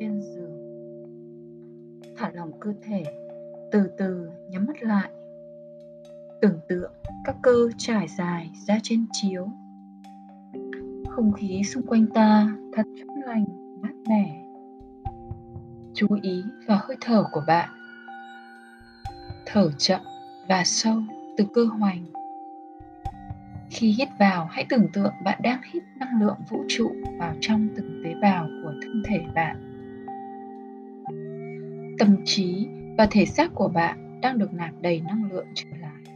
trên giường. Thả lỏng cơ thể, từ từ nhắm mắt lại. Tưởng tượng các cơ trải dài ra trên chiếu. Không khí xung quanh ta thật trong lành, mát mẻ. Chú ý vào hơi thở của bạn. Thở chậm và sâu từ cơ hoành. Khi hít vào, hãy tưởng tượng bạn đang hít năng lượng vũ trụ vào trong từng tế bào của thân thể bạn tâm trí và thể xác của bạn đang được nạp đầy năng lượng trở lại.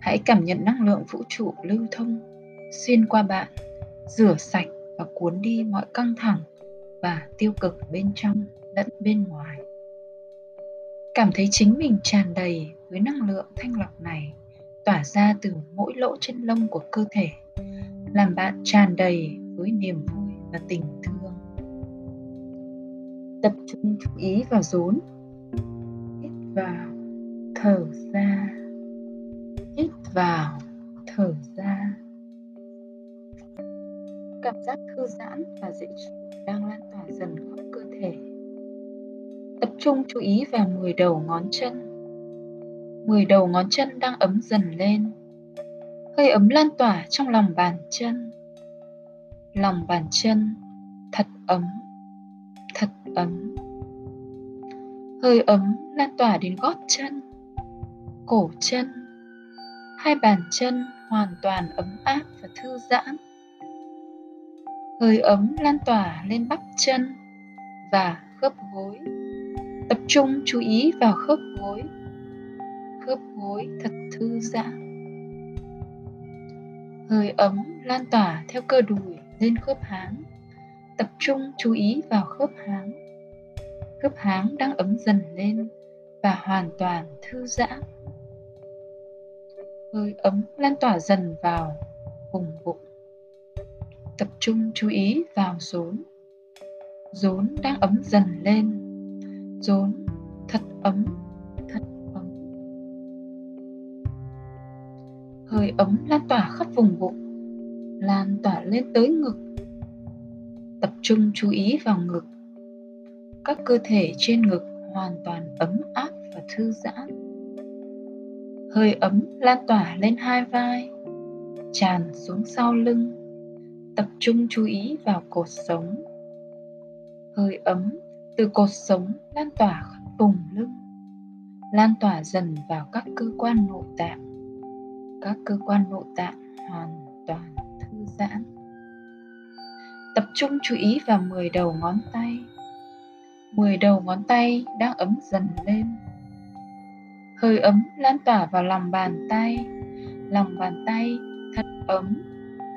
Hãy cảm nhận năng lượng vũ trụ lưu thông, xuyên qua bạn, rửa sạch và cuốn đi mọi căng thẳng và tiêu cực bên trong lẫn bên ngoài. Cảm thấy chính mình tràn đầy với năng lượng thanh lọc này, tỏa ra từ mỗi lỗ chân lông của cơ thể, làm bạn tràn đầy với niềm vui và tình thương tập trung chú ý vào rốn. Hít vào, thở ra. Hít vào, thở ra. Cảm giác thư giãn và dễ chịu đang lan tỏa dần khắp cơ thể. Tập trung chú ý vào 10 đầu ngón chân. 10 đầu ngón chân đang ấm dần lên. Hơi ấm lan tỏa trong lòng bàn chân. Lòng bàn chân thật ấm ấm. Hơi ấm lan tỏa đến gót chân, cổ chân. Hai bàn chân hoàn toàn ấm áp và thư giãn. Hơi ấm lan tỏa lên bắp chân và khớp gối. Tập trung chú ý vào khớp gối. Khớp gối thật thư giãn. Hơi ấm lan tỏa theo cơ đùi lên khớp háng. Tập trung chú ý vào khớp háng khớp háng đang ấm dần lên và hoàn toàn thư giãn. Hơi ấm lan tỏa dần vào vùng bụng. Tập trung chú ý vào rốn. Rốn đang ấm dần lên. Rốn thật ấm thật ấm. Hơi ấm lan tỏa khắp vùng bụng, lan tỏa lên tới ngực. Tập trung chú ý vào ngực các cơ thể trên ngực hoàn toàn ấm áp và thư giãn. Hơi ấm lan tỏa lên hai vai, tràn xuống sau lưng. Tập trung chú ý vào cột sống. Hơi ấm từ cột sống lan tỏa khắp vùng lưng, lan tỏa dần vào các cơ quan nội tạng. Các cơ quan nội tạng hoàn toàn thư giãn. Tập trung chú ý vào 10 đầu ngón tay. 10 đầu ngón tay đang ấm dần lên. Hơi ấm lan tỏa vào lòng bàn tay. Lòng bàn tay thật ấm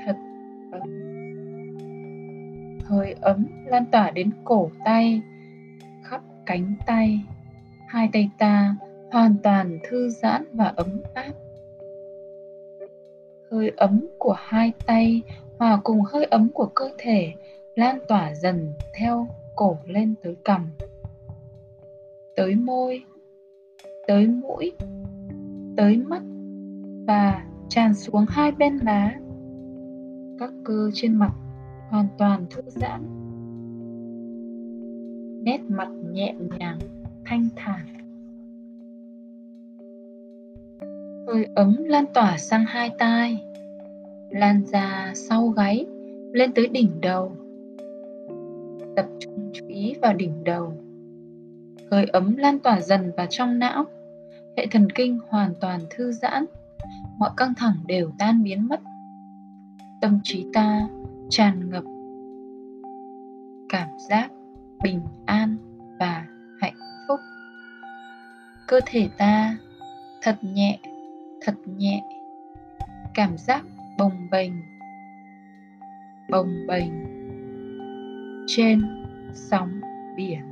thật ấm. Hơi ấm lan tỏa đến cổ tay, khắp cánh tay. Hai tay ta hoàn toàn thư giãn và ấm áp. Hơi ấm của hai tay hòa cùng hơi ấm của cơ thể lan tỏa dần theo cổ lên tới cằm. Tới môi, tới mũi, tới mắt và tràn xuống hai bên má. Các cơ trên mặt hoàn toàn thư giãn. Nét mặt nhẹ nhàng, thanh thản. Hơi ấm lan tỏa sang hai tai, lan ra sau gáy, lên tới đỉnh đầu tập trung chú ý vào đỉnh đầu. Hơi ấm lan tỏa dần vào trong não. Hệ thần kinh hoàn toàn thư giãn. Mọi căng thẳng đều tan biến mất. Tâm trí ta tràn ngập cảm giác bình an và hạnh phúc. Cơ thể ta thật nhẹ thật nhẹ. Cảm giác bồng bềnh bồng bềnh trên sóng biển.